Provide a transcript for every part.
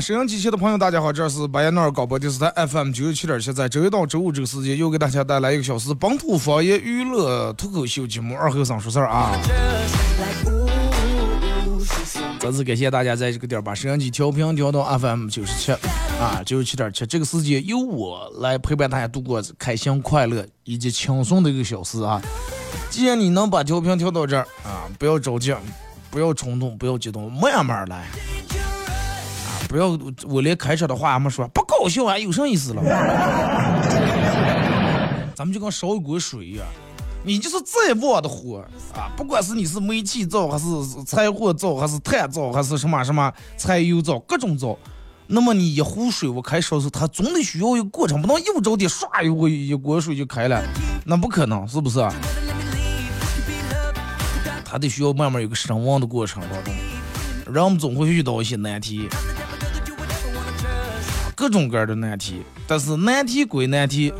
好嘞啊！沈阳机器的朋友，大家好，这是白彦淖尔广播电视台 FM 九十七点七，在周一到周五这个时间，又给大家带来一个小时本土方言娱乐脱口秀节目《二后生说事儿》啊！再次感谢大家在这个点把沈阳机调频调到 FM 九十七啊，九十七点七，这个时间由我来陪伴大家度过开心、快乐以及轻松的一个小时啊！既然你能把调频调到这儿啊，不要着急，不要冲动，不要激动，慢慢来。不要，我连开车的话还没说，不搞笑啊，有啥意思了？咱们就跟烧一锅水一样，你就是再旺的火啊，不管是你是煤气灶，还是柴火灶，还是炭灶，还是什么什么柴油灶，各种灶，那么你一壶水我开烧的时候，它总得需要一个过程，不能一着地唰一锅一锅水就开了，那不可能，是不是？它得需要慢慢有个升温的过程当中，人们总会遇到一些难题。各种各样的难题，但是难题归难题，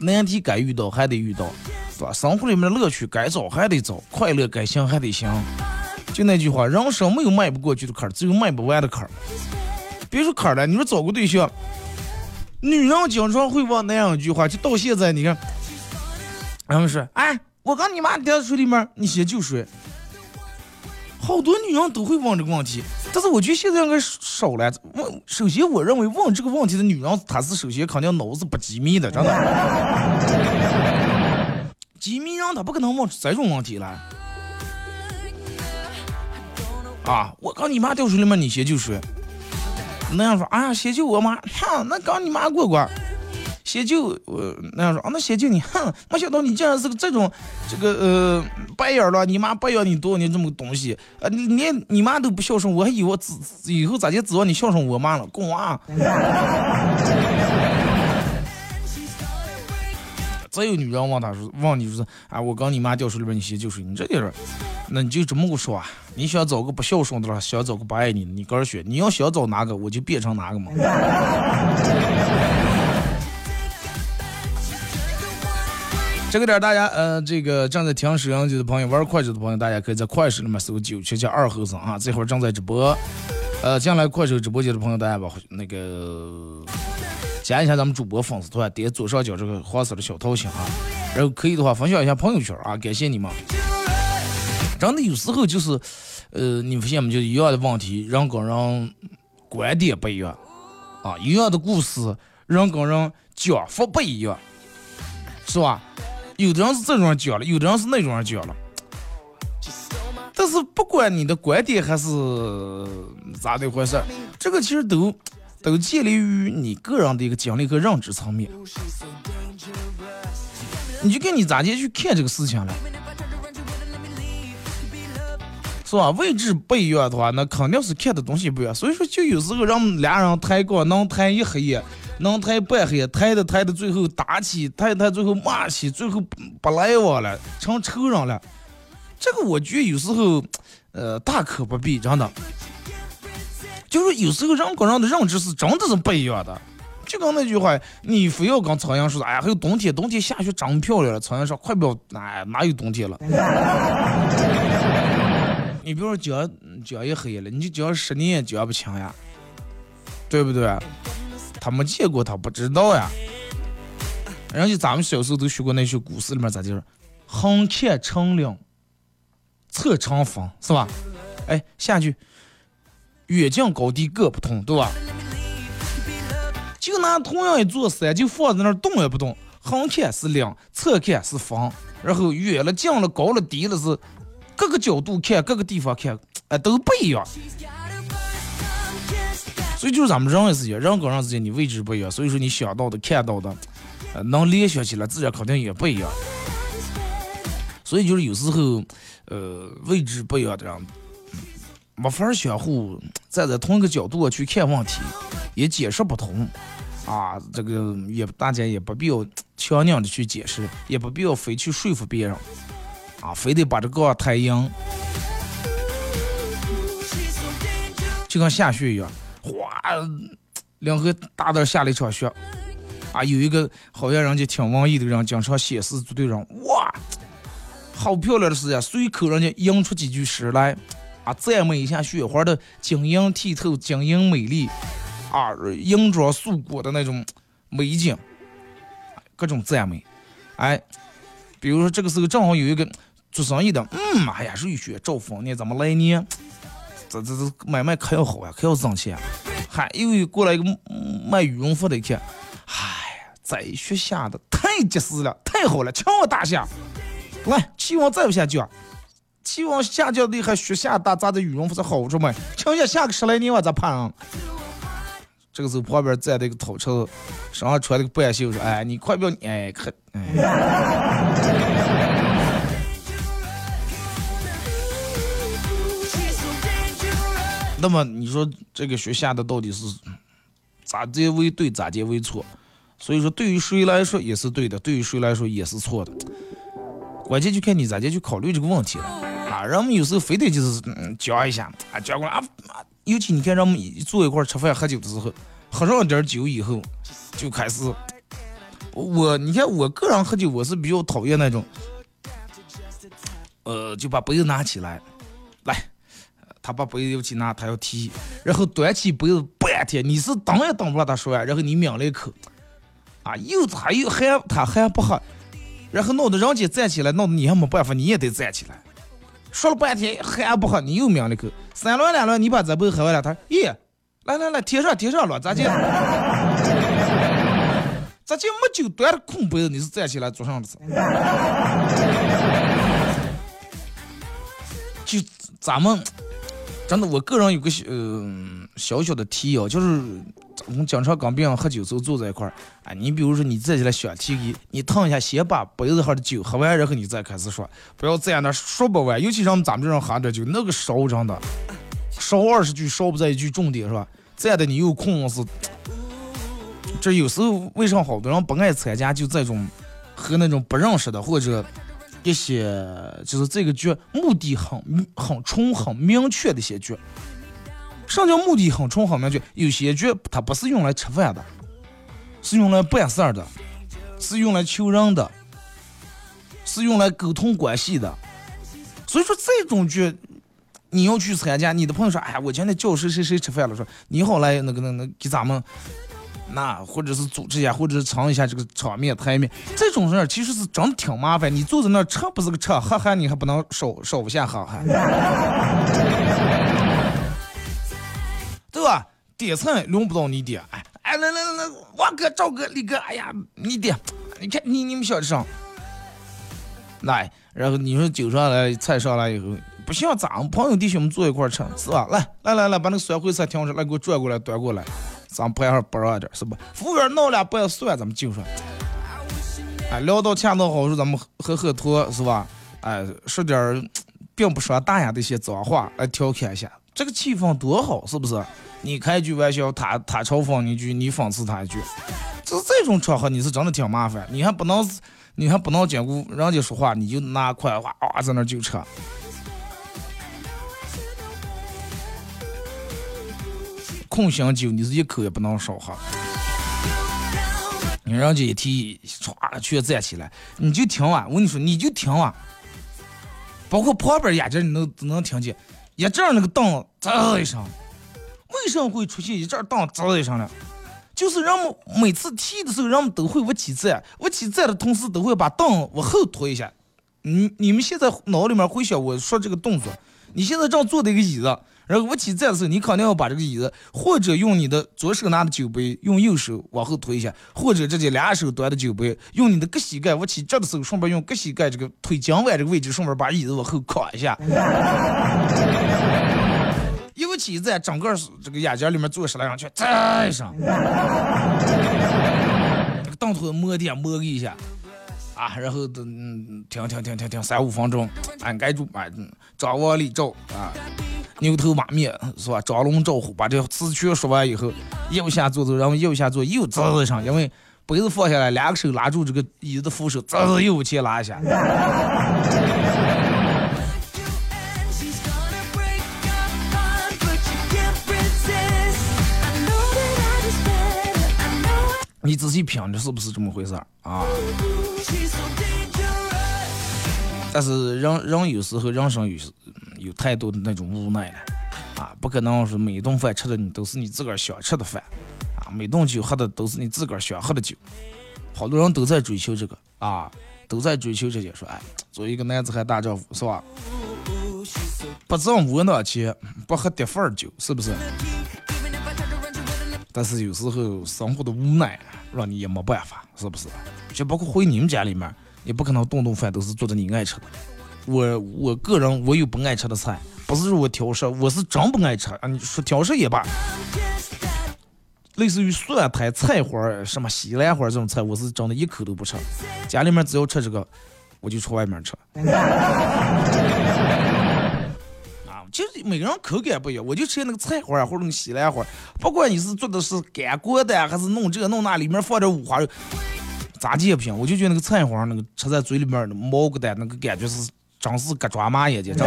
难题该遇到还得遇到，是吧？生活里面的乐趣该找还得找，快乐该行还得行。就那句话，人生没有迈不过去的坎儿，只有迈不完的坎儿。别说坎儿了，你说找个对象，女人经常会问那样一句话，就到现在你看，他们说，哎，我跟你妈掉水里面，你先救谁？好多女人都会问这个问题。但是我觉得现在应该少了。问，首先我认为问这个问题的女人，她是首先肯定脑子不机密的，真的。机密人她不可能问出这种问题来。啊，我刚你妈掉水里面，你先救谁？那样说，哎呀，先救我妈，哼，那刚你妈过关。先救我那样说啊，那先救你，哼，没想到你竟然是个这种这个呃白眼了，你妈白养你多少年这么个东西啊，你连你妈都不孝顺，我还以为指以后咋就指望你孝顺我妈了，滚啊！再有女人问他说，问你说啊，我刚你妈掉水里边，你先救谁？你这点儿，那你就这么个说啊？你想找个不孝顺的了，想找个不爱你的，你个人选，你要想找哪个，我就变成哪个嘛。这个点大家，呃，这个正在听收音机的朋友，玩快手的朋友，大家可以在快手里面搜九七七二后生啊，这会儿正在直播。呃，进来快手直播间的朋友，大家把那个加一下咱们主播粉丝团，点左上角这个黄色的小桃心啊，然后可以的话分享一下朋友圈啊，感谢你们。真的有时候就是，呃，你发现没？就一样的问题，人跟人观点不一样啊，一样的故事，人跟人讲法不一样，是吧？有的人是这种人讲了，有的人是那种人讲了。但是不管你的观点还是咋的回事，这个其实都都建立于你个人的一个经历和认知层面。你就看你咋的去看这个事情了，是吧？位置不一样的话，那肯定是看的东西不一样。所以说，就有时候让俩人抬杠能抬一黑夜。能抬半黑，抬的抬的，最后打起，抬抬最后骂起，最后不来往了，成仇人了。这个我觉得有时候，呃，大可不必，真的。就是有时候人跟人的认知是真的是不一样的。就跟那句话，你非要跟苍蝇说，哎呀，还有冬天，冬天下雪真漂亮了。苍蝇说，快不要，哪哪有冬天了？你比如说讲讲一黑了，你就讲十年也讲不清呀，对不对？他没见过，他不知道呀。人家咱们小时候都学过那些古诗里面咋就是“横看成岭侧成峰”，是吧？哎，下句“远近高低各不同”，对吧？就拿同样一座山，就放在那儿动也不动，横看是岭，侧看是峰，然后远了、近了、高了、低了是各个角度看，各个地方看，哎，都不一样。所以就是咱们人也是一样，人跟人之间你位置不一样，所以说你想到的、看到的，呃，能联想起来，自然肯定也不一样。所以就是有时候，呃，位置不一样的人，没法相互站在同一个角度去看问题，也解释不通。啊，这个也大家也不必要强硬的去解释，也不必要非去说服别人，啊，非得把这个太阳，就跟下雪一样。哗，两个大点下了一场雪，啊，有一个好像人家挺文艺的人，经常写诗组队人，哇，好漂亮的诗呀，随口人家吟出几句诗来，啊，赞美一下雪花的晶莹剔透、晶莹美丽，啊，银装素裹的那种美景，各种赞美，哎，比如说这个时候正好有一个做生意的，嗯，哎呀，瑞雪兆丰年，怎么来呢？这这这买卖可要好呀，可要挣钱。还又过来一个卖羽绒服的，一看，哎，在雪下的太及时了，太好了，瞧我大下。来，气温再不下降，气温下降厉害，雪下大，咋的羽绒服是好处嘛？请下下个十来年我咋盼？这个时候旁边站的一个讨车，身上穿了个半袖，说：“哎，你快不要，哎，可，哎。”那么你说这个雪下的到底是咋接为对，咋接为错？所以说对于谁来说也是对的，对于谁来说也是错的。关键就看你咋接去考虑这个问题了啊！人们有时候非得就是讲一下啊，讲过来啊，尤其你看人们坐一块吃饭喝酒的时候，喝上点酒以后就开始，我你看我个人喝酒我是比较讨厌那种，呃，就把杯子拿起来，来。他把杯子要去拿，他要提，然后端起杯子半天，你是等也等不了他说完，然后你抿了一口，啊，又他又还他还不喝，然后弄得人家站起来，弄得你还没办法，你也得站起来，说了半天还不喝，你又抿了一口，三轮两轮你把这杯喝完了，他说咦，来来来，贴上贴上了，咋接？咋就没酒端着空杯子，你是站起来坐上的？就咱们。真的，我个人有个小小小的提议，就是我们经常跟别人喝酒时候坐在一块儿，哎，你比如说你站起来想提议，你烫一下，先把杯子上的酒喝完，然后你再开始说，不要在那说不完。尤其像咱们这种喝点酒，那个烧真的，烧二十句烧不在一句重点是吧？站的你又空是，这有时候为啥好多人不爱参加就这种和那种不认识的或者。一些就是这个局目的很很纯很明确的一些局，什么叫目的很纯很明确？有些局它不是用来吃饭的，是用来办事儿的，是用来求人的，是用来沟通关系的。所以说这种局你要去参加，你的朋友说：“哎呀，我今天叫谁谁谁吃饭了。”说你好来那个那那给咱们。那或者是组织一下，或者是尝一下这个场面台面，这种事儿其实是真挺麻烦。你坐在那儿吃不是个吃，喝还你还不能手手下喝还，对吧？点菜轮不到你点，哎哎来来来来，王哥、赵哥、李哥，哎呀你点，你看你你们小吃来，然后你说酒上来菜上来以后，不像咱们朋友弟兄们坐一块儿吃是吧？来来来来，把那个酸烩菜调出来，给我转过来端过来。咱盘上不让点是吧？服务员闹俩不要算，咱们就说，哎，聊到恰到好处，咱们喝喝脱是吧？哎，说点并不说大雅的一些脏话来调侃一下，这个气氛多好，是不是？你开一句玩笑，他他嘲讽你一句，你讽刺他一句，就这种场合，你是真的挺麻烦。你还不能，你还不能兼顾人家说话，你就拿块话啊在那就扯。空醒酒，你是一口也不能少喝。你人家一提，唰，全站起来，你就听啊。我跟你说，你就听啊。包括旁边眼睛，你能能听见一阵那个灯滋一声。为什么会出现一阵灯滋一声呢？就是人们每次踢的时候，人们都会往起站，往起站的同时都会把灯往后拖一下。你你们现在脑里面回想我说这个动作。你现在正坐的一个椅子，然后我起站的时候，你肯定要把这个椅子，或者用你的左手拿的酒杯，用右手往后推一下，或者直接两手端的酒杯，用你的各膝盖，我起站的时候，顺便用各膝盖这个腿脚腕这个位置，顺便把椅子往后靠一下。一我起站，整个这个眼镜里面坐十来上去，再上，这个凳头摸点摸一下。啊，然后嗯停停停停停三五分钟，按盖住，啊，张王李赵啊，牛头马面是吧？张龙赵虎，把这词全说完以后，右下坐坐，然后右下坐又滋上，因为杯子放下来，两个手拉住这个椅子扶手，滋又往前拉一下。你仔细品着是不是这么回事儿啊？但是人人有时候人生有时有太多的那种无奈了啊，不可能是每顿饭吃的你都是你自个儿想吃的饭啊，每顿酒喝的都是你自个儿想喝的酒。好多人都在追求这个啊，都在追求这些，说哎，作为一个男子汉大丈夫是吧？不挣窝囊钱，不喝跌份儿酒，是不是？但是有时候生活的无奈让你也没办法，是不是？就包括回你们家里面，也不可能顿顿饭都是做的你爱吃的。我我个人我有不爱吃的菜，不是说我挑食，我是真不爱吃啊。你说挑食也罢，类似于蒜苔、菜花、什么西兰花这种菜，我是真的一口都不吃。家里面只要吃这个，我就出外面吃。啊其实每个人口感不一样，我就吃那个菜花或者西兰花，不管你是做的是干锅的还是弄这弄那，里面放点五花肉，咋地也不行。我就觉得那个菜花那个吃在嘴里面的毛疙瘩，那个感觉是真是嘎抓麻眼睛。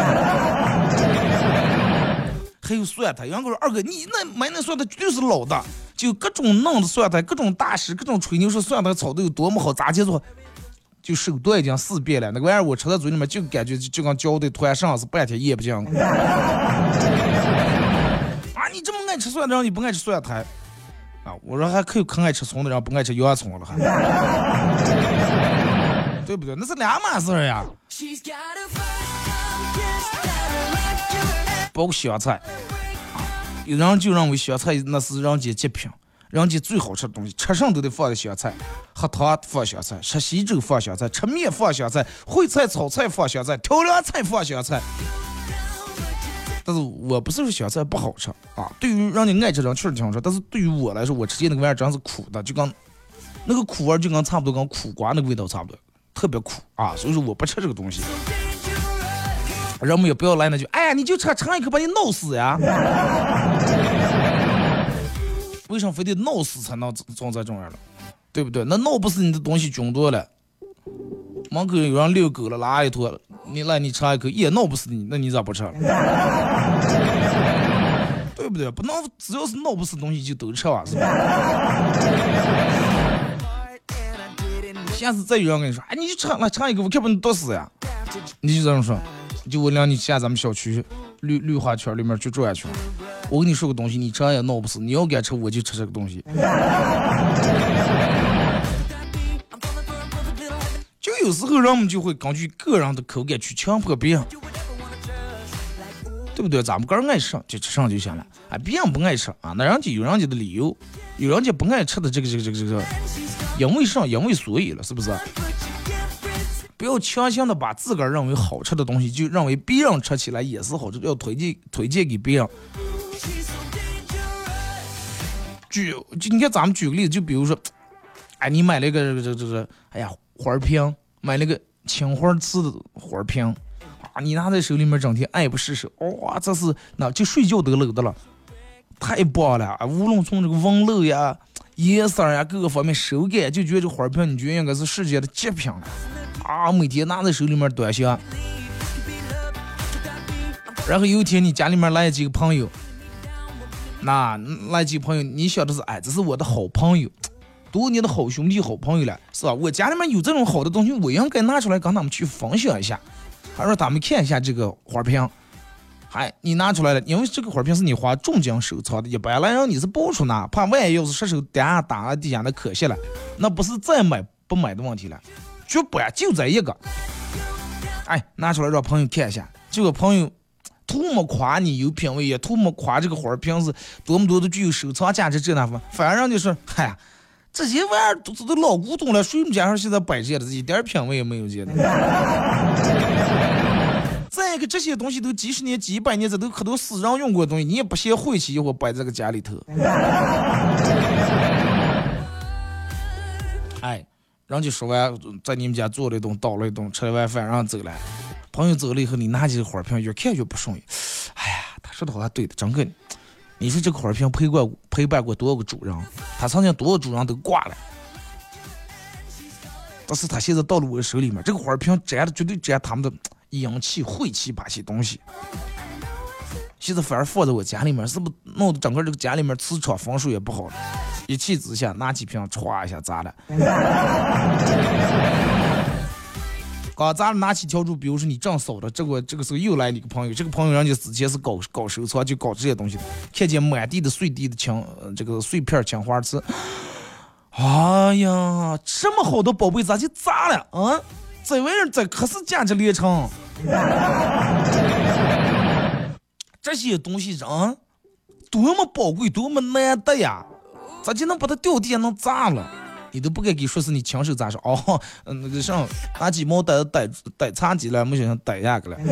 还有蒜苔，杨哥说二哥你那买那蒜苔绝对是老的，就各种弄的蒜苔，各种大师，各种吹牛说蒜苔炒的有多么好，咋去做？就手段已经试遍了，那个玩意儿我吃在嘴里面就感觉就跟嚼的团上是半天咽不进。啊，你这么爱吃蒜的人，你不爱吃蒜苔啊？我说还可以可爱吃葱的人，不爱吃洋葱了还，对不对？那是两码事呀。包括香菜，有人就认为香菜那是人间极品。人家最好吃的东西，吃上都得放点香菜，喝汤放香菜，吃稀粥放香菜，吃面放香菜，烩菜炒菜放香菜，调凉菜放香菜。但是我不是说香菜不好吃啊，对于让你爱吃的人确实挺好吃，但是对于我来说，我吃见那个玩意儿真是苦的，就跟那个苦味就跟差不多跟苦瓜那个味道差不多，特别苦啊，所以说我不吃这个东西。人们也不要来那句，哎呀，你就吃尝一口把你闹死呀。为什么非得闹死才能装在这样的，对不对？那闹不死你的东西菌多了，门口有人遛狗了，拉一坨，你来你尝一口也闹不死你，那你咋不吃？对不对？不能只要是闹不死东西就都吃啊，是吧？下次再有人跟你说，哎，你就吃来唱一口，我看把你毒死呀，你就这样说，就我让你下咱们小区绿绿化圈里面去转一圈。我跟你说个东西，你吃也闹不死。你要敢吃，我就吃这个东西。就有时候人们就会根据个人的口感去强迫别人，对不对？咱们个人爱吃就吃上就行了。哎，别人不爱吃啊，那人家有人家的理由，有人家不爱吃的这个这个这个这个，因为上因为所以了，是不是？不要强行的把自个儿认为好吃的东西，就认为别人吃起来也是好吃，要推荐推荐给别人。举就你看咱们举个例子，就比如说，哎，你买了一个这这这，哎呀，花瓶，买了个青花瓷的花瓶，啊，你拿在手里面整天爱不释手，哇，这是那就睡觉都搂的了，太棒了！无论从这个纹路呀、颜色呀各个方面，手感就觉得这花瓶，你觉得应该是世界的极品了，啊，每天拿在手里面端详。然后有一天你家里面来几个朋友。那那几个朋友，你晓得是哎，这是我的好朋友，多年的好兄弟、好朋友了，是吧？我家里面有这种好的东西，我应该拿出来跟他们去分享一下，还让他们看一下这个花瓶。嗨你拿出来了，因为这个花瓶是你花重金收藏的，一般来让你是不出拿，怕万一要是失手打打地下那可惜了，那不是再买不买的问题了，绝不就这一个。哎，拿出来让朋友看一下，这个朋友。图么夸你有品位，也图么夸这个花瓶是多么多的具有收藏价值这那方，反而人家说，嗨呀，这些玩意儿都都老古董了，谁们家上现在摆着的，一点品味也没有见的。再一个，这些东西都几十年、几百年，这都可多私人用过的东西，你也不嫌晦气，一会摆在个家里头。哎，人家说完，在你们家做了一顿，倒了一顿，吃了完饭，然后走了。朋友走了以后，你拿起花瓶，越看越不顺眼。哎呀，他说的好像对的，张哥，你说这个花瓶陪过陪伴过多少个主人？他曾经多少主人都挂了，但是他现在到了我手里面，这个花瓶沾的绝对沾他们的阴气、晦气、把气东西。现在反而放在我家里面，是不是弄得整个这个家里面磁场风水也不好了？一气之下，拿起瓶歘一下砸了。刚砸了，拿起笤帚，比如说你正扫着，这个这个时候又来了一个朋友，这个朋友人家之前是搞搞收藏，就搞这些东西的，看见满地的碎地的青，这个碎片青花瓷，哎呀，这么好的宝贝咋就砸了啊？这玩意儿这可是价值连城。这些东西人，多么宝贵，多么难得呀！咋就能把它掉地下能砸了？你都不该给说是你亲手砸伤哦。那个上拿鸡毛逮逮逮茶几了，没想想逮下去了。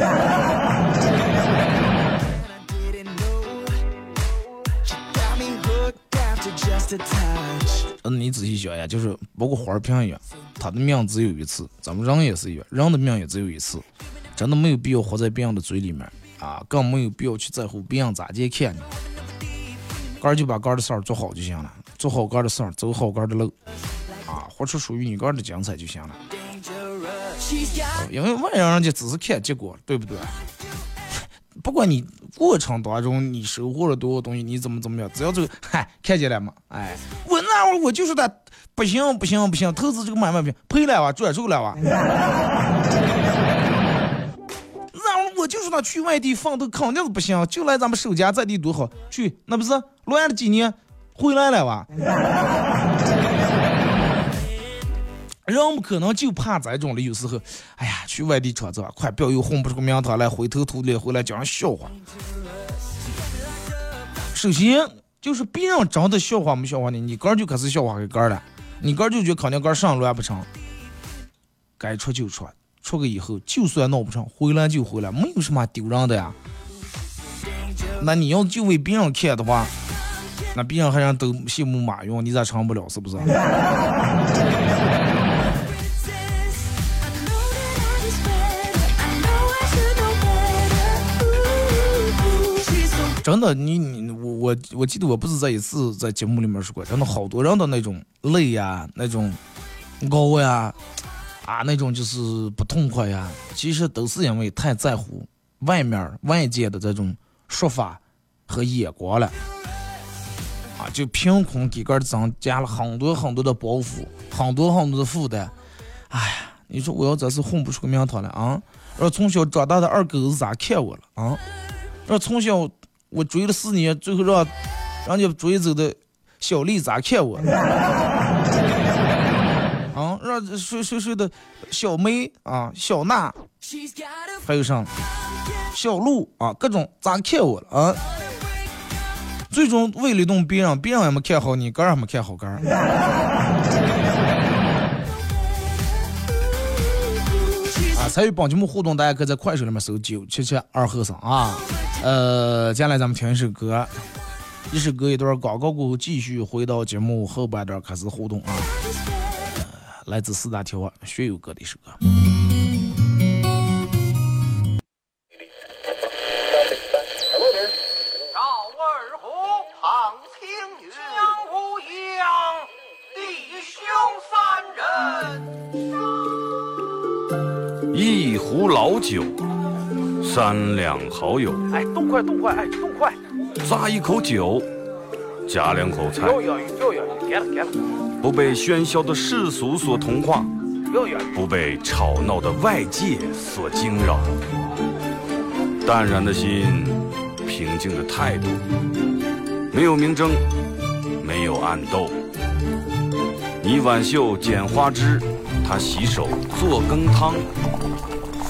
嗯，你仔细想呀，就是包括花瓶一样，他的命只有一次，咱们人也是一样，人的命也只有一次，真的没有必要活在别人的嘴里面。啊，更没有必要去在乎别人咋地看你，哥就把哥的事儿做好就行了，做好哥的事儿，走好哥的路，啊，活出属于你哥的精彩就行了。因为外人人家只是看结果，对不对？不管你过程当中你收获了多少东西，你怎么怎么样，只要这个嗨看见了嘛，哎，我那会儿我就是在，不行不行不行，投资这个买卖不行，赔了哇，转手了哇。我就说他去外地奋斗肯定是不行，就来咱们守家在地多好。去那不是乱了几年，回来了哇？人不可能就怕这种的，有时候，哎呀，去外地创造，快不要又混不出个名堂来，灰头土脸回来讲笑话。首先就是别人真的笑话没笑话你，你哥就开始笑话给哥了，你哥就觉得肯定哥上乱不成，该出就出。出个以后，就算闹不成，回来就回来，没有什么丢人的呀。那你要就为别人看的话，那别人还让都羡慕马云，你咋成不了？是不是？真的，你你我我我记得我不是在一次在节目里面说过，真的好多人的那种累呀，那种高呀。啊，那种就是不痛快呀，其实都是因为太在乎外面外界的这种说法和眼光了，啊，就凭空给个增加了很多很多的包袱，很多很多的负担。哎呀，你说我要真是混不出个名堂来啊！说从小长大的二狗子咋看我了啊？说从小我追了四年，最后让让家追走的小丽咋看我？啊，让谁谁谁的小梅啊，小娜，还有啥？小鹿啊，各种咋看我了啊？最终为了动别人，别人也没看好你，哥也没看好哥。啊，参与帮节目互动，大家可以在快手里面搜九七七二和尚啊。呃，接下来咱们听一首歌，一首歌一段广告过后，继续回到节目后半段开始互动啊。来自四大天王学友哥的一首歌。酒，三两好友。哎，动快动快，哎，动快！咂一口酒，夹两口菜。又要又要，给了给了。不被喧嚣的世俗所同化，不被吵闹的外界所惊扰，淡然的心，平静的态度，没有明争，没有暗斗。你挽袖剪花枝，他洗手做羹汤，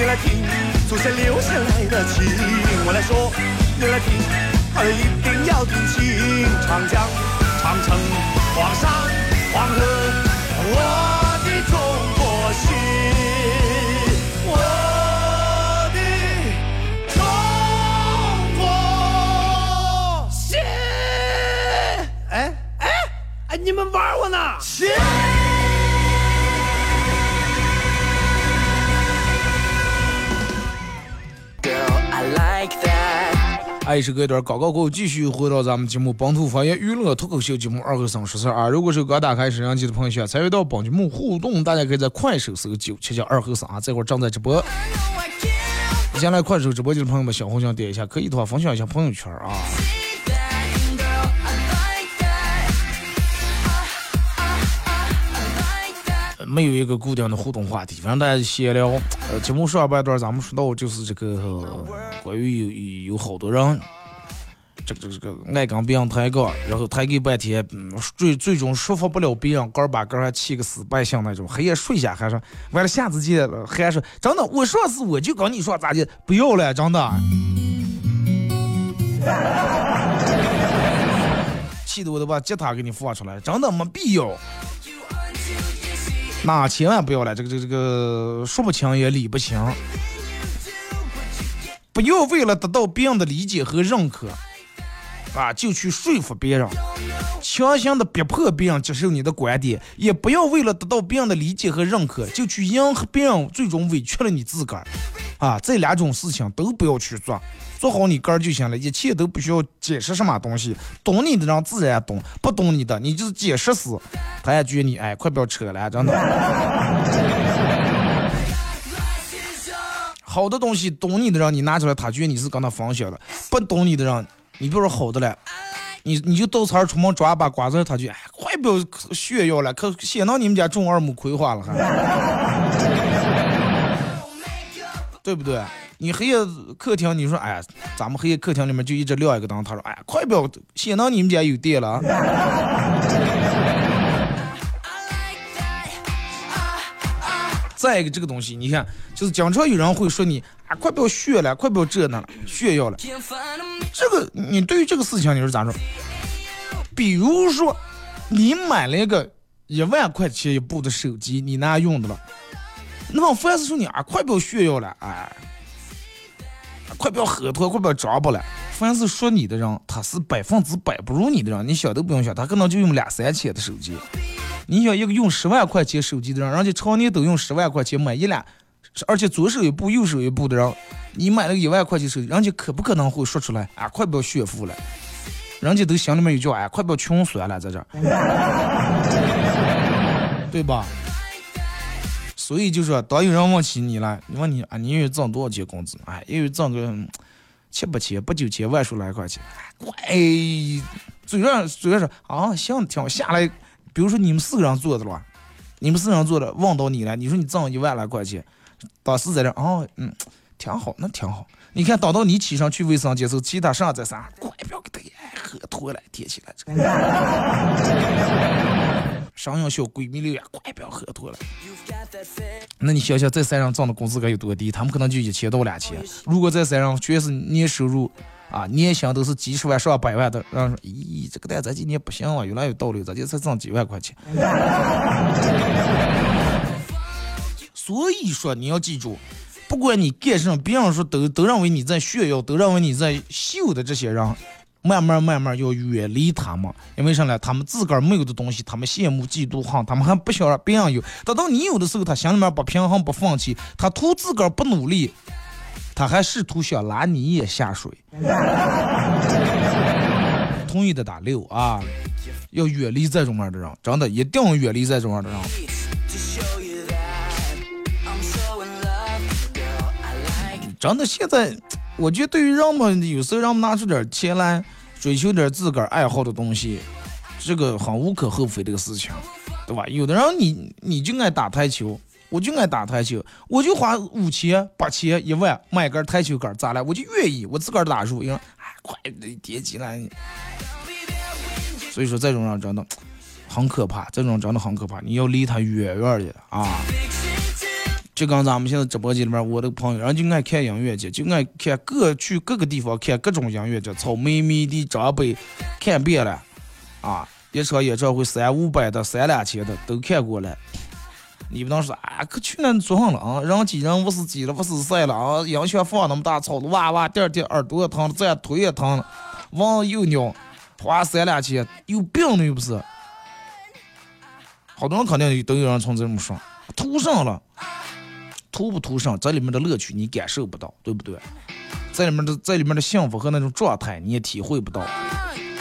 你来听，祖先留下来的情。我来说，你来听，他一定要听清。长江、长城、黄山、黄河，爱是隔一段广告过后，继续回到咱们节目本土方言娱乐脱口秀节目二和尚说事儿啊！如果是刚打开摄像机的朋友，想参与到本节目互动，大家可以在快手搜九七七二和尚啊，这会儿正在直播。先来快手直播间的朋友们，小红心点一下，可以的话分享一下朋友圈啊。没有一个固定的互动话题，反正大家闲聊。呃，节目上半段咱们说到就是这个关于有有好多人，这个这个这个爱跟别人抬杠，然后抬个半天，嗯，最最终说服不了别人，个把个儿还气个死败相那种，黑夜睡下还说完了下次见了，还说真的，我上次我就跟你说咋的，不要了，真的，气得我都把吉他给你放出来，真的没必要。那千万不要了，这个这个这个说不清也理不清，不要为了得到别人的理解和认可，啊，就去说服别人，强行的逼迫别人接受你的观点，也不要为了得到别人的理解和认可，就去迎合别人，最终委屈了你自个儿，啊，这两种事情都不要去做。做好你个儿就行了，一切都不需要解释什么东西。懂你的人自然懂，不懂你的，你就是解释死，他也觉得你哎，快不要扯了，真的。好的东西，懂你的人你拿出来，他觉得你是跟他分享的；不懂你的人，你比如说好的了，你你就到儿出门抓把瓜子，他就哎，快不要炫耀了，可显到你们家种二亩葵花了还，对不对？你黑夜客厅，你说哎呀，咱们黑夜客厅里面就一直亮一个灯。他说哎呀，快不要，显得你们家有电了。再一个这个东西，你看，就是经常有人会说你啊，快不要炫了，快不要这那了，炫耀了。这个你对于这个事情你是咋说？比如说，你买了一个一万块钱一部的手机，你拿用的了，那么凡是说你啊，快不要炫耀了，哎。快不要喝脱，快不要装不了。凡是说你的人，他是百分之百不如你的人，你想都不用想，他可能就用两三千的手机。你想一个用十万块钱手机的人，人家常年都用十万块钱买一辆，而且左手一部右手一部的人，你买了个一万块钱手机，人家可不可能会说出来啊？快不要炫富了，人家都心里面有叫哎，快不要穷酸了，在这儿，对吧？所以就说，当有人问起你了，你问你啊，你月挣多少钱工资？哎，一月挣个七八千、八九千、万数来块钱。哎，嘴上嘴上说啊，行，挺好。下来，比如说你们四个人坐的了，你们四个人坐的，问到你了，你说你挣一万来块钱，当时在这啊，嗯，挺好，那挺好。你看，等到你起上去卫生间时候，其他上再啥，快不要给他喝脱了，贴起来这个。上小闺蜜留言，快不要喝多了。那你想想，在山上挣的工资该有多低？他们可能就一千到两千。如果在山上全是年收入啊，年薪都是几十万上百万的，让说，咦，这个蛋咱今年不行啊，越来越道理，咱就才挣几万块钱。所以说，你要记住，不管你干什么，别人说都都认为你在炫耀，都认为你在秀的这些人。慢慢慢慢要远离他们，因为啥呢？他们自个儿没有的东西，他们羡慕嫉妒恨，他们还不想让别人有。等到你有的时候，他心里面不平衡不放弃，他图自个儿不努力，他还试图想拉你也下水。同意的打六啊！要远离这种样的人，真的一定要远离这种样的人。真的，现在我觉得对于人们有时候人们拿出点钱来追求点自个儿爱好的东西，这个很无可厚非这个事情，对吧？有的人你你就爱打台球，我就爱打台球，我就花五千、八千、一万买根台球杆，咋了？我就愿意，我自个儿打入，因为哎，快点起来。所以说这种人真的很可怕，这种真的很可怕，你要离他远远的啊。就跟咱们现在直播间里面，我的朋友，人就爱看音乐节，就爱看各去各个地方看各种音乐节，草莓、迷的长辈，看遍了，啊，一场演唱会三五百的、三两千的都看过了。你不能说啊，可去那做上了啊，人挤人不是挤了，不是塞了啊，音响放那么大，吵的哇哇，第二天耳朵也疼了，这样腿也疼了，往又尿，花三两千，有病呢又不是？好多人肯定都有人从这么说，图上了。图不图上，这里面的乐趣你感受不到，对不对？在里面的在里面的幸福和那种状态你也体会不到。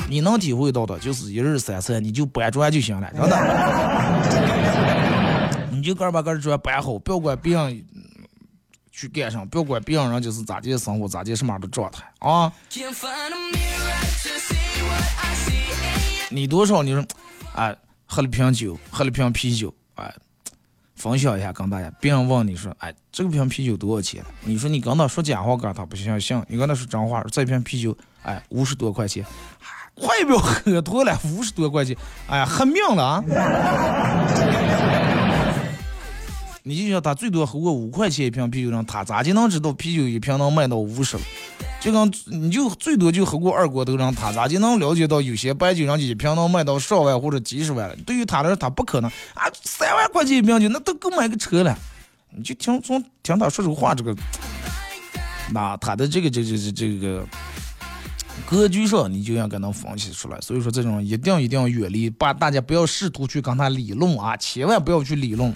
你能体会到的就是一日三餐，你就搬砖就行了，真的。你就个把个砖搬好，不要管别人去干啥，不要管别人就是咋地生活，咋地什么样的状态啊。你多少？你说，啊，喝了瓶酒，喝了瓶啤酒，啊。分享一下，跟大家。别人问你说：“哎，这个瓶啤酒多少钱？”你说你跟他说假话，跟他不相信。你跟他说真话，这瓶啤酒，哎，五十多块钱，快不要喝多了，五十多块钱，哎呀，喝命了啊！你就想他最多喝过五块钱一瓶啤酒，他咋就能知道啤酒一瓶能卖到五十了？就跟你就最多就喝过二锅头，让他咋就能了解到有些白酒人家一瓶能卖到上万或者几十万了？对于他来说，他不可能啊，三万块钱一瓶酒那都够买个车了。你就听从听他说这个话，这个，那他的这个这这这这个格局上，你就要跟他分析出来。所以说，这种一定一定要远离，把大家不要试图去跟他理论啊，千万不要去理论。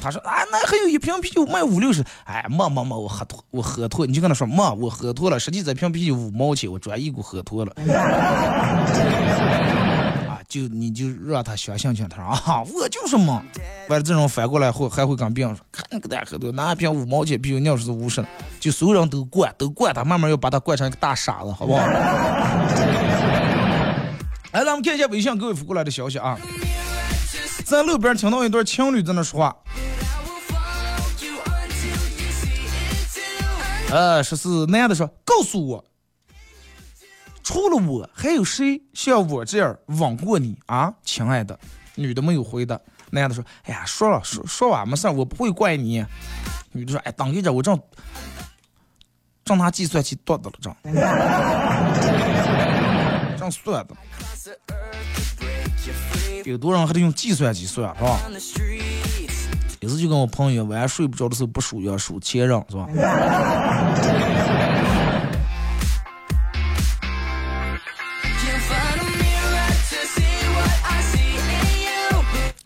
他说啊，那还有一瓶啤酒卖五六十，哎，没没没，我喝脱，我喝脱，你就跟他说没，我喝脱了，实际这瓶啤酒五毛钱，我专一股喝脱了。啊，就你就让他相信信他说啊，我就是猛。完了这种反过来会还会跟别人说，看那个大喝多，拿一瓶五毛钱啤酒，尿是五十，就所有人都灌，都灌他，慢慢要把他灌成一个大傻子，好不好？来，咱们看一下微信各位发过来的消息啊。在路边听到一对情侣在那说话，呃，说是男的说：“告诉我，除了我，还有谁像我这样吻过你啊，亲爱的？”女的没有回答。男的说：“哎呀，说了说说完没事，我不会怪你。”女的说：“哎，等一着，我正正拿计算器断的了，正正算的。”有多人还得用计算机算，是吧？有次就跟我朋友晚上睡不着的时候不数要数前任，是吧？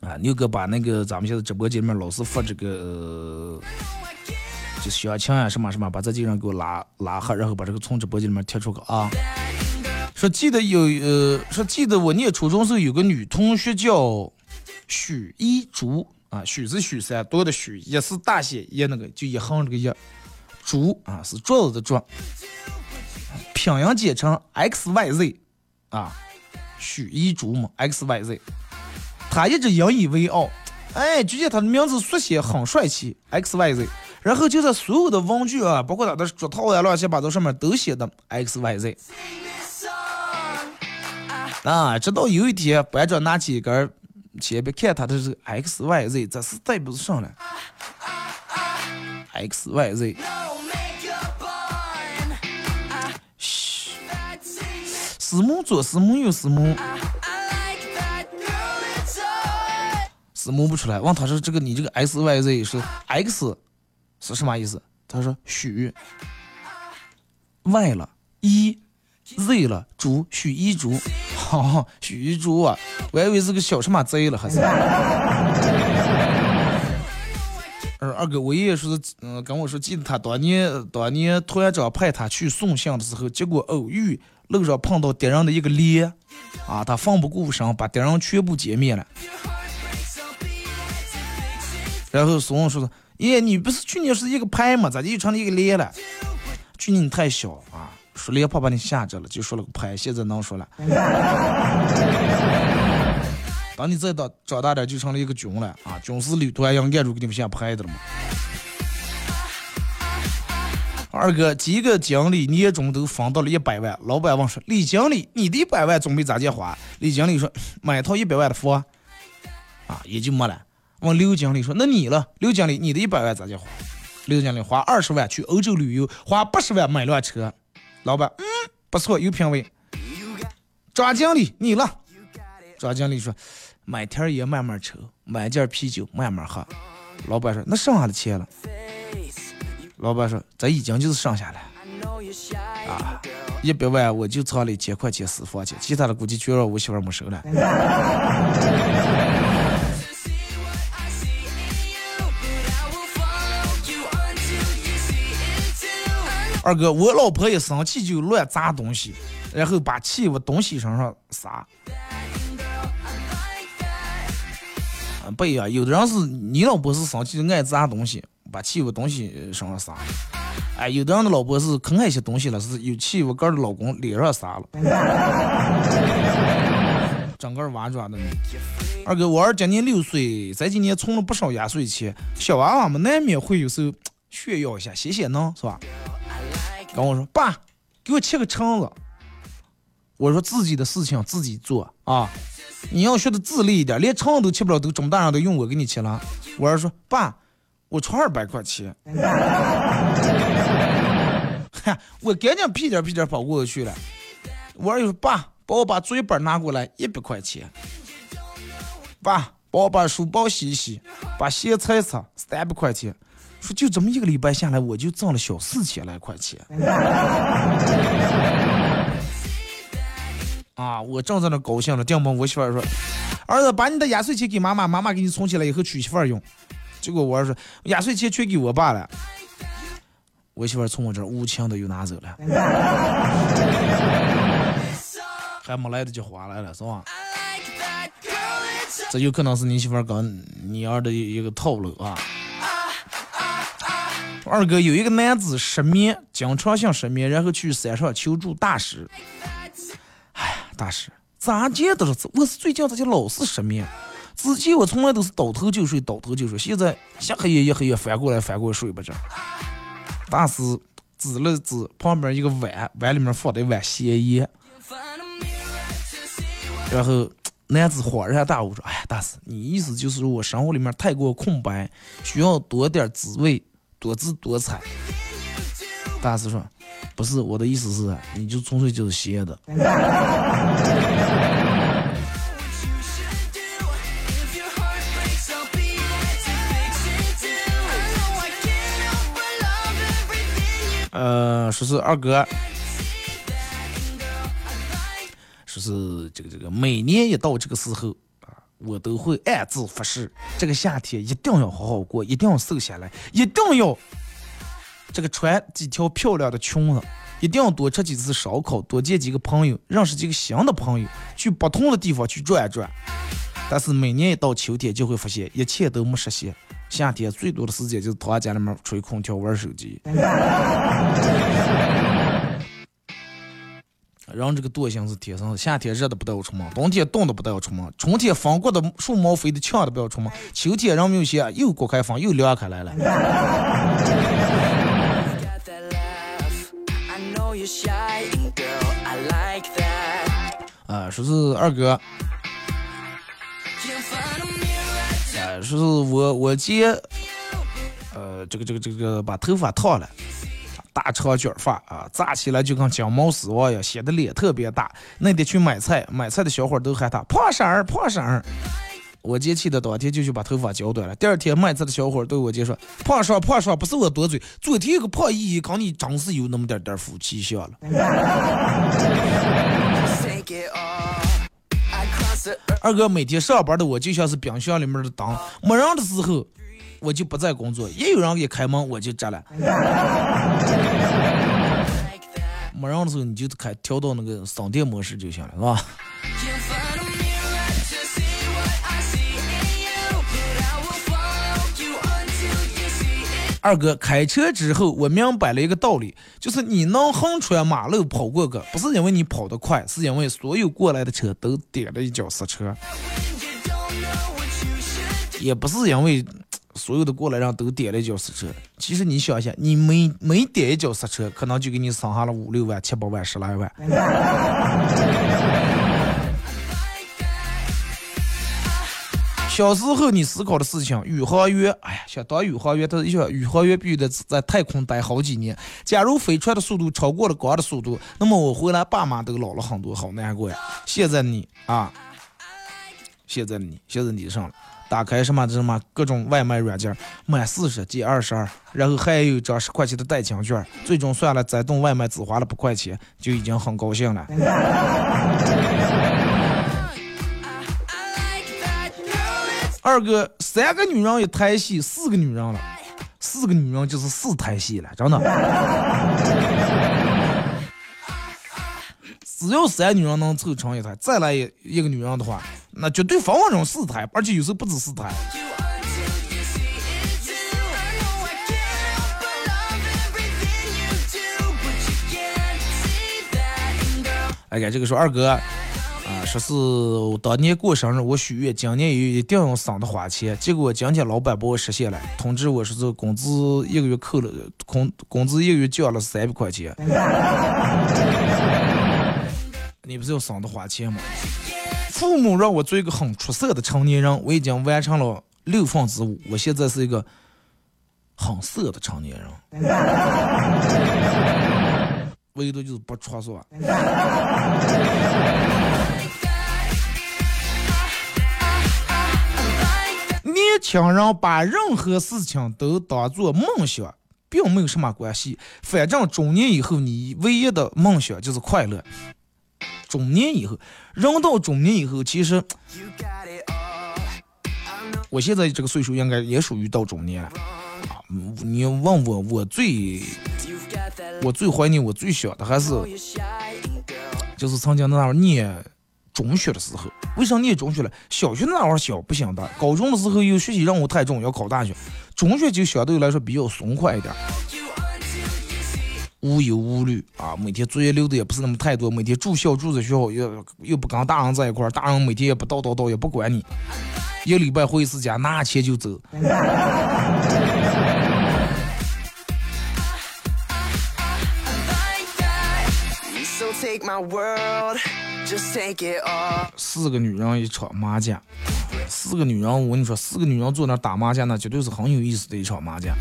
啊，牛哥把那个咱们现在直播间里面老是发这个，就相亲啊什么什么，把这几人给我拉拉黑，然后把这个从直播间里面踢出去啊。说记得有呃，说记得我念初中时候有个女同学叫许一竹啊，许是许三多的许，也是大写一那个就一横这个一，竹啊是桌子的桌，拼音简称 X Y Z 啊，许一竹嘛 X Y Z，他一直引以为傲，哎，就见他的名字缩写很帅气 X Y Z，然后就在所有的文具啊，包括他的桌套呀乱七八糟上面都写的 X Y Z。啊！直到有一天，班长拿起一根铅笔看他的是 X Y Z，这是带不上了。X Y Z，嘘，师母左师母右师母，师母不出来。问他说：“这个你这个 X Y Z 是 X 是什么意思？”他说：“许 Y 了，一 Z 了，猪许一猪。” 哦，许一竹啊，我还以为是个小什么贼了，还是。二 二哥，我爷爷说是，嗯，跟我说，记得他当年当年团长派他去送信的时候，结果偶遇路上碰到敌人的一个连，啊，他奋不顾身把敌人全部歼灭了。然后孙文说的：“爷爷，你不是去年是一个排吗？咋就成了一个连了？”去年你太小啊，说连怕把你吓着了，就说了个拍，现在能说了。等你再到长大点，就成了一个军了啊！军事旅团要按住给你们先拍的了嘛。二哥，几个经理年终都分到了一百万，老板问说：“李经理，你的一百万准备咋介花？”李经理说：“买套一百万的房。”啊，也就没了。问刘经理说：“那你了？刘经理，你的一百万咋介花？”刘经理花二十万去欧洲旅游，花八十万买辆车。老板，嗯，不错，有品位。张经理，你了？张经理说。买天烟慢慢抽，买件啤酒慢慢喝。老板说：“那剩下的钱了？”老板说：“这已经就是剩下了。啊，一百万我就藏了一千块钱私房钱，其他的估计全让我媳妇没收了。”二哥，我老婆一生气就乱砸东西，然后把气往东西身上撒。不一样，有的人是你老婆是生气爱砸东西，把气往东西身上撒。哎，有的人的老婆是可爱些东西了，是有气往个的老公脸上撒了，整个娃抓的。二哥，我儿今年六岁，在今年存了不少压岁钱，小娃娃们难免会有时候 炫耀一下，谢谢呢，是吧？跟我说，爸，给我切个橙子。我说自己的事情自己做啊。你要学的自立一点，连肠都切不了，都这么大人都用我给你切了。我儿说：“爸，我出二百块钱。”我赶紧屁颠屁颠跑过去了。我儿说：“爸，帮我把作业本拿过来，一百块钱。”爸，帮我把书包洗一洗，把鞋擦一擦，三百块钱。说就这么一个礼拜下来，我就挣了小四千来块钱。啊！我正在那高兴呢，电门我媳妇说：“儿子，把你的压岁钱给妈妈，妈妈给你存起来以后娶媳妇用。”结果我儿说：“压岁钱全给我爸了。”我媳妇从我这无情的又拿走了，还没来得及花来了，是吧？这有可能是你媳妇跟你儿的一个套路啊！二哥有一个男子失眠，经常性失眠，然后去山上求助大师。哎呀大师，咋见都是我是最近这就老是失眠。之前我从来都是倒头就睡，倒头就睡，现在一黑夜一黑夜翻过来翻过来睡不着。大师指了指旁边一个碗，碗里面放的一碗咸盐。然后男子恍然大悟说：“哎呀，大师，你意思就是我生活里面太过空白，需要多点滋味，多姿多彩。”大师说。不是我的意思是，你就纯粹就是邪的。呃，说是二哥，说是这个这个，每年一到这个时候啊，我都会暗自发誓，这个夏天一定要好好过，一定要瘦下来，一定要。这个穿几条漂亮的裙子，一定要多吃几次烧烤，多见几个朋友，认识几个新的朋友，去不同的地方去转转。但是每年一到秋天，就会发现一切都没实现。夏天最多的时间就是躺在家里面吹空调、玩手机。人这个惰性是天生的，夏天热的不带我出门，冬天冻的不带我出门，春天风刮的树毛飞的呛的不要出门，秋天人没有些，又刮开风又凉开来了。啊，说是二哥，啊，说是我我姐，呃，这个这个这个把头发烫了，大长卷发啊，扎起来就跟金毛狮王一样，显得脸特别大。那天去买菜，买菜的小伙都喊他胖婶儿，胖婶儿。我姐气的当天就去把头发剪短了。第二天卖菜的小伙对我姐说：“胖叔，胖叔，不是我多嘴，昨天有个胖姨姨跟你真是有那么点点夫妻相了。”二哥每天上班的我就像是冰箱里面的灯，没人的时候我就不再工作，一有人给开门我就炸了。没人的时候你就开调到那个省电模式就行了，是吧？二哥，开车之后我明白了一个道理，就是你能横穿马路跑过个，不是因为你跑得快，是因为所有过来的车都点了一脚刹车，也不是因为所有的过来人都点了一脚刹车。其实你想一下，你每每点一脚刹车，可能就给你省下了五六万、七八万、十来万。小时候你思考的事情，宇航员，哎呀，想当宇航员，他想宇航员必须得在太空待好几年。假如飞船的速度超过了光的速度，那么我回来爸妈都老了很多，好难过呀。现在你啊，现在你，现在你上了，打开什么什么各种外卖软件，满四十减二十二，然后还有一张十块钱的代金券，最终算了，再顿外卖只花了八块钱，就已经很高兴了。二哥，三个女人一台戏，四个女人了，四个女人就是四台戏了，真的。只要三女人能凑成一台，再来一一个女人的话，那绝对分分钟四台，而且有时候不止四台。哎呀，这个说二哥。啊，说是我当年过生日，我许愿今年也一定要省的花钱。结果今天老板把我实现了，通知我说是工资一个月扣了，工工资一个月降了三百块钱。你不是要省的花钱吗？父母让我做一个很出色的成年人，我已经完成了六分之五，我现在是一个很色的成年人，唯独就是不出是吧？年轻人把任何事情都当做梦想，并没有什么关系。反正中年以后，你唯一的梦想就是快乐。中年以后，人到中年以后，其实我现在这个岁数应该也属于到中年。啊，你问我，我最我最怀念我最小的还是就是曾经那会儿念。中学的时候，为啥念中学了？小学那会儿小不行的，高中的时候又学习任务太重，要考大学。中学就相对来说比较松快一点，无忧无虑啊，每天作业留的也不是那么太多，每天住校住在学校又又不跟大人在一块儿，大人每天也不叨叨叨，也不管你，一个礼拜回一次家，拿钱就走。四个女人一场麻将，四个女人，我跟你说，四个女人坐那打麻将，那绝对是很有意思的一场麻将。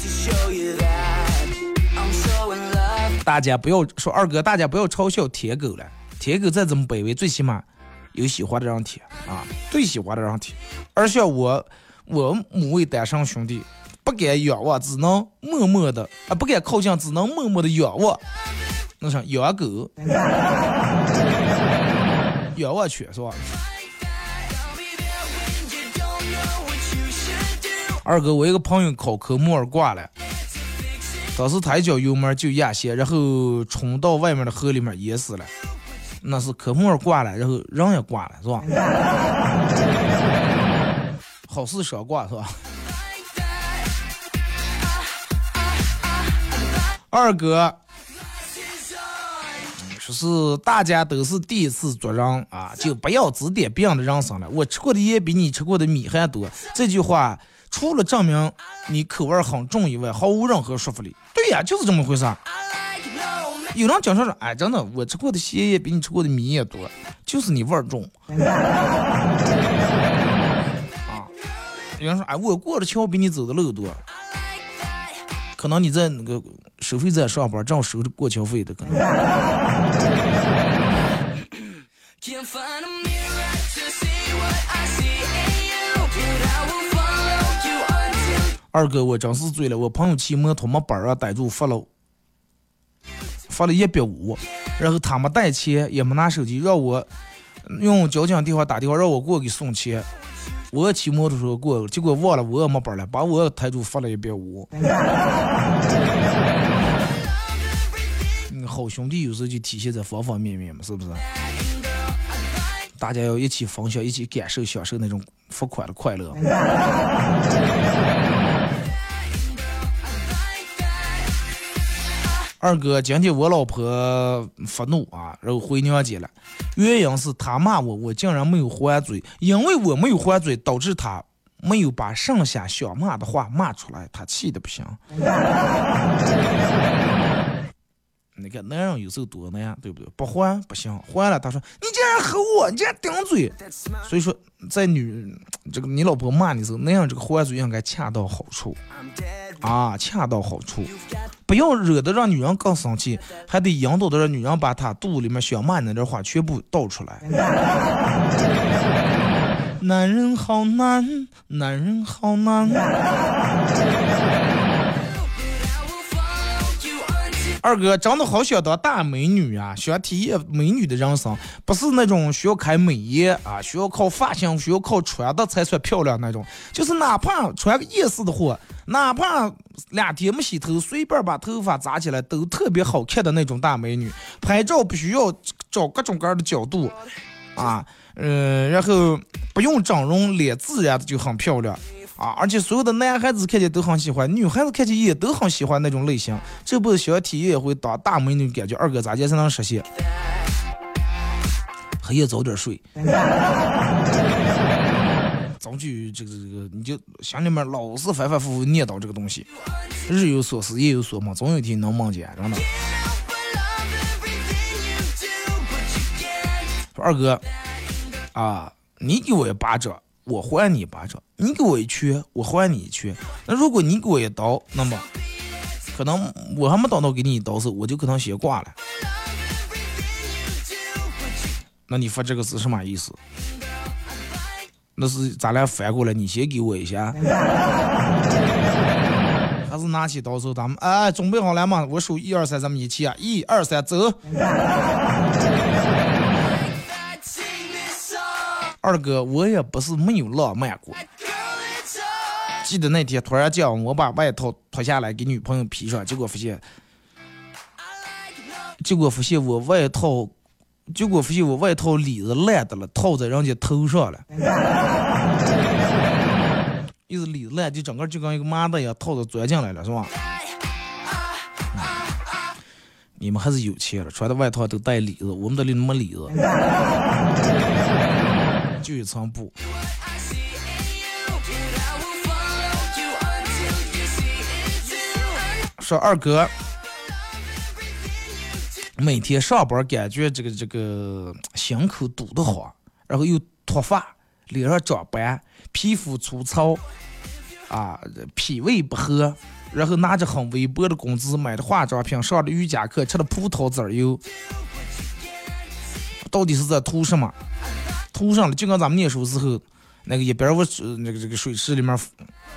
大家不要说二哥，大家不要嘲笑舔狗了，舔狗再怎么卑微，最起码有喜欢的人舔啊，最喜欢的人舔。而像我，我母位单身兄弟，不敢仰望，只能默默的啊，不敢靠近，只能默默的仰望。那啥养狗。仰望犬是吧？二哥，我一个朋友考科目二挂了，当时他一脚油门就压线，然后冲到外面的河里面淹死了。那是科目二挂了，然后人也挂了是吧？好事少挂是吧？二哥。说是大家都是第一次做人啊，就不要指点别人的人生了。我吃过的盐比你吃过的米还多。这句话除了证明你口味很重以外，毫无任何说服力。对呀，就是这么回事。有人讲说说，哎，真的，我吃过的咸盐比你吃过的米也多，就是你味儿重。啊，有人说，哎，我过的桥比你走的路多。可能你在那个收费站上班，正好收着过桥费的可能。二哥，我真是醉了。我朋友骑摩托没本儿啊逮住罚了，罚了一百五，然后他没带钱，也没拿手机，让我用交警电话打电话让我过给送钱。我骑摩托车过，结果忘了我也没本了，把我台主罚了一百五。好兄弟有时候就体现在方方面面嘛，是不是？大家要一起分享，一起感受、享受那种付款的快乐。二哥，今天我老婆发怒啊，然后回娘家了，原因是她骂我，我竟然没有还嘴，因为我没有还嘴，导致她没有把剩下想骂的话骂出来，她气的不行。你看男人有时候多难，对不对？不还不行，还了他说你竟然和我，你竟然顶嘴。所以说，在女这个你老婆骂你时候，那样这个还嘴应该恰到好处啊，恰到好处，不要惹得让女人更生气，还得引导的让女人把她肚子里面想骂你那点话全部倒出来。男人好难，男人好难。二哥长得好想当大美女啊，想体验美女的人生，不是那种需要开美颜啊，需要靠发型，需要靠穿的才算漂亮那种，就是哪怕穿个夜市的货，哪怕两天没洗头，随便把头发扎起来都特别好看的那种大美女。拍照不需要找各种各样的角度啊，嗯，然后不用整容，脸自然的就很漂亮。啊！而且所有的男孩子看见都很喜欢，女孩子看见也都很喜欢那种类型。这不是想体验一回当大美女感觉，二哥咋介才能实现？黑夜早点睡，早去这个这个，你就心里面老是反反复复念叨这个东西，日有所思，夜有所梦，总有一天能梦见，真的。二哥，啊，你给我一巴掌。我还你一巴掌，你给我一拳，我还你一拳。那如果你给我一刀，那么可能我还没等到给你一刀时，我就可能先挂了。那你发这个是什么意思？那是咱俩反过来，你先给我一下，还是拿起刀时候咱们哎准备好了吗？我数一二三，咱们一起啊，一二三，走。二哥，我也不是没有浪漫过。记得那天突然间，我把外套脱下来给女朋友披上，结果发现，结果发现我外套，结果发现我外套里子烂的了，套在人家头上了。意思里子烂，就整个就跟一个麻袋一样，套着钻进来了，是吧？你们还是有钱了，穿的外套都带里子，我们这里没里子。就一层布。说二哥，每天上班感觉这个这个心口堵得慌，然后又脱发，脸上长斑，皮肤粗糙，啊，脾胃不和，然后拿着很微薄的工资买的化妆品，上的瑜伽课，吃的葡萄籽油，到底是在图什么？涂上了，就跟咱们念书时候，那个一边我那个这个水池里面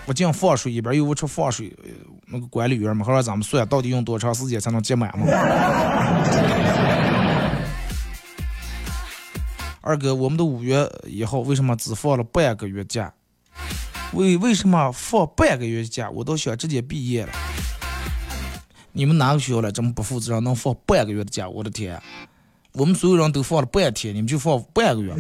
不净放水，一边又我出放水，那个管理员嘛，还让咱们算到底用多长时间才能接满嘛。二哥，我们的五月一号为什么只放了半个月假？为为什么放半个月假？我都想直接毕业了。你们哪个学校来这么不负责任，能放半个月的假？我的天！我们所有人都放了半天，你们就放半个月。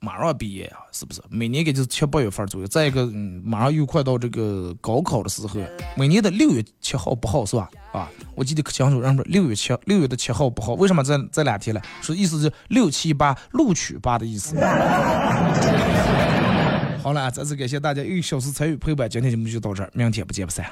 马上毕业啊，是不是？每年也就是七八月份左右。再一个，嗯，马上又快到这个高考的时候，每年的六月七号、八号是吧？啊，我记得可清楚，人说六月七，六月的七号、八号，为什么这这两天了？说意思是六七八录取八的意思。好了，再次感谢大家一个小时参与陪伴，今天节目就到这儿，明天不见不散。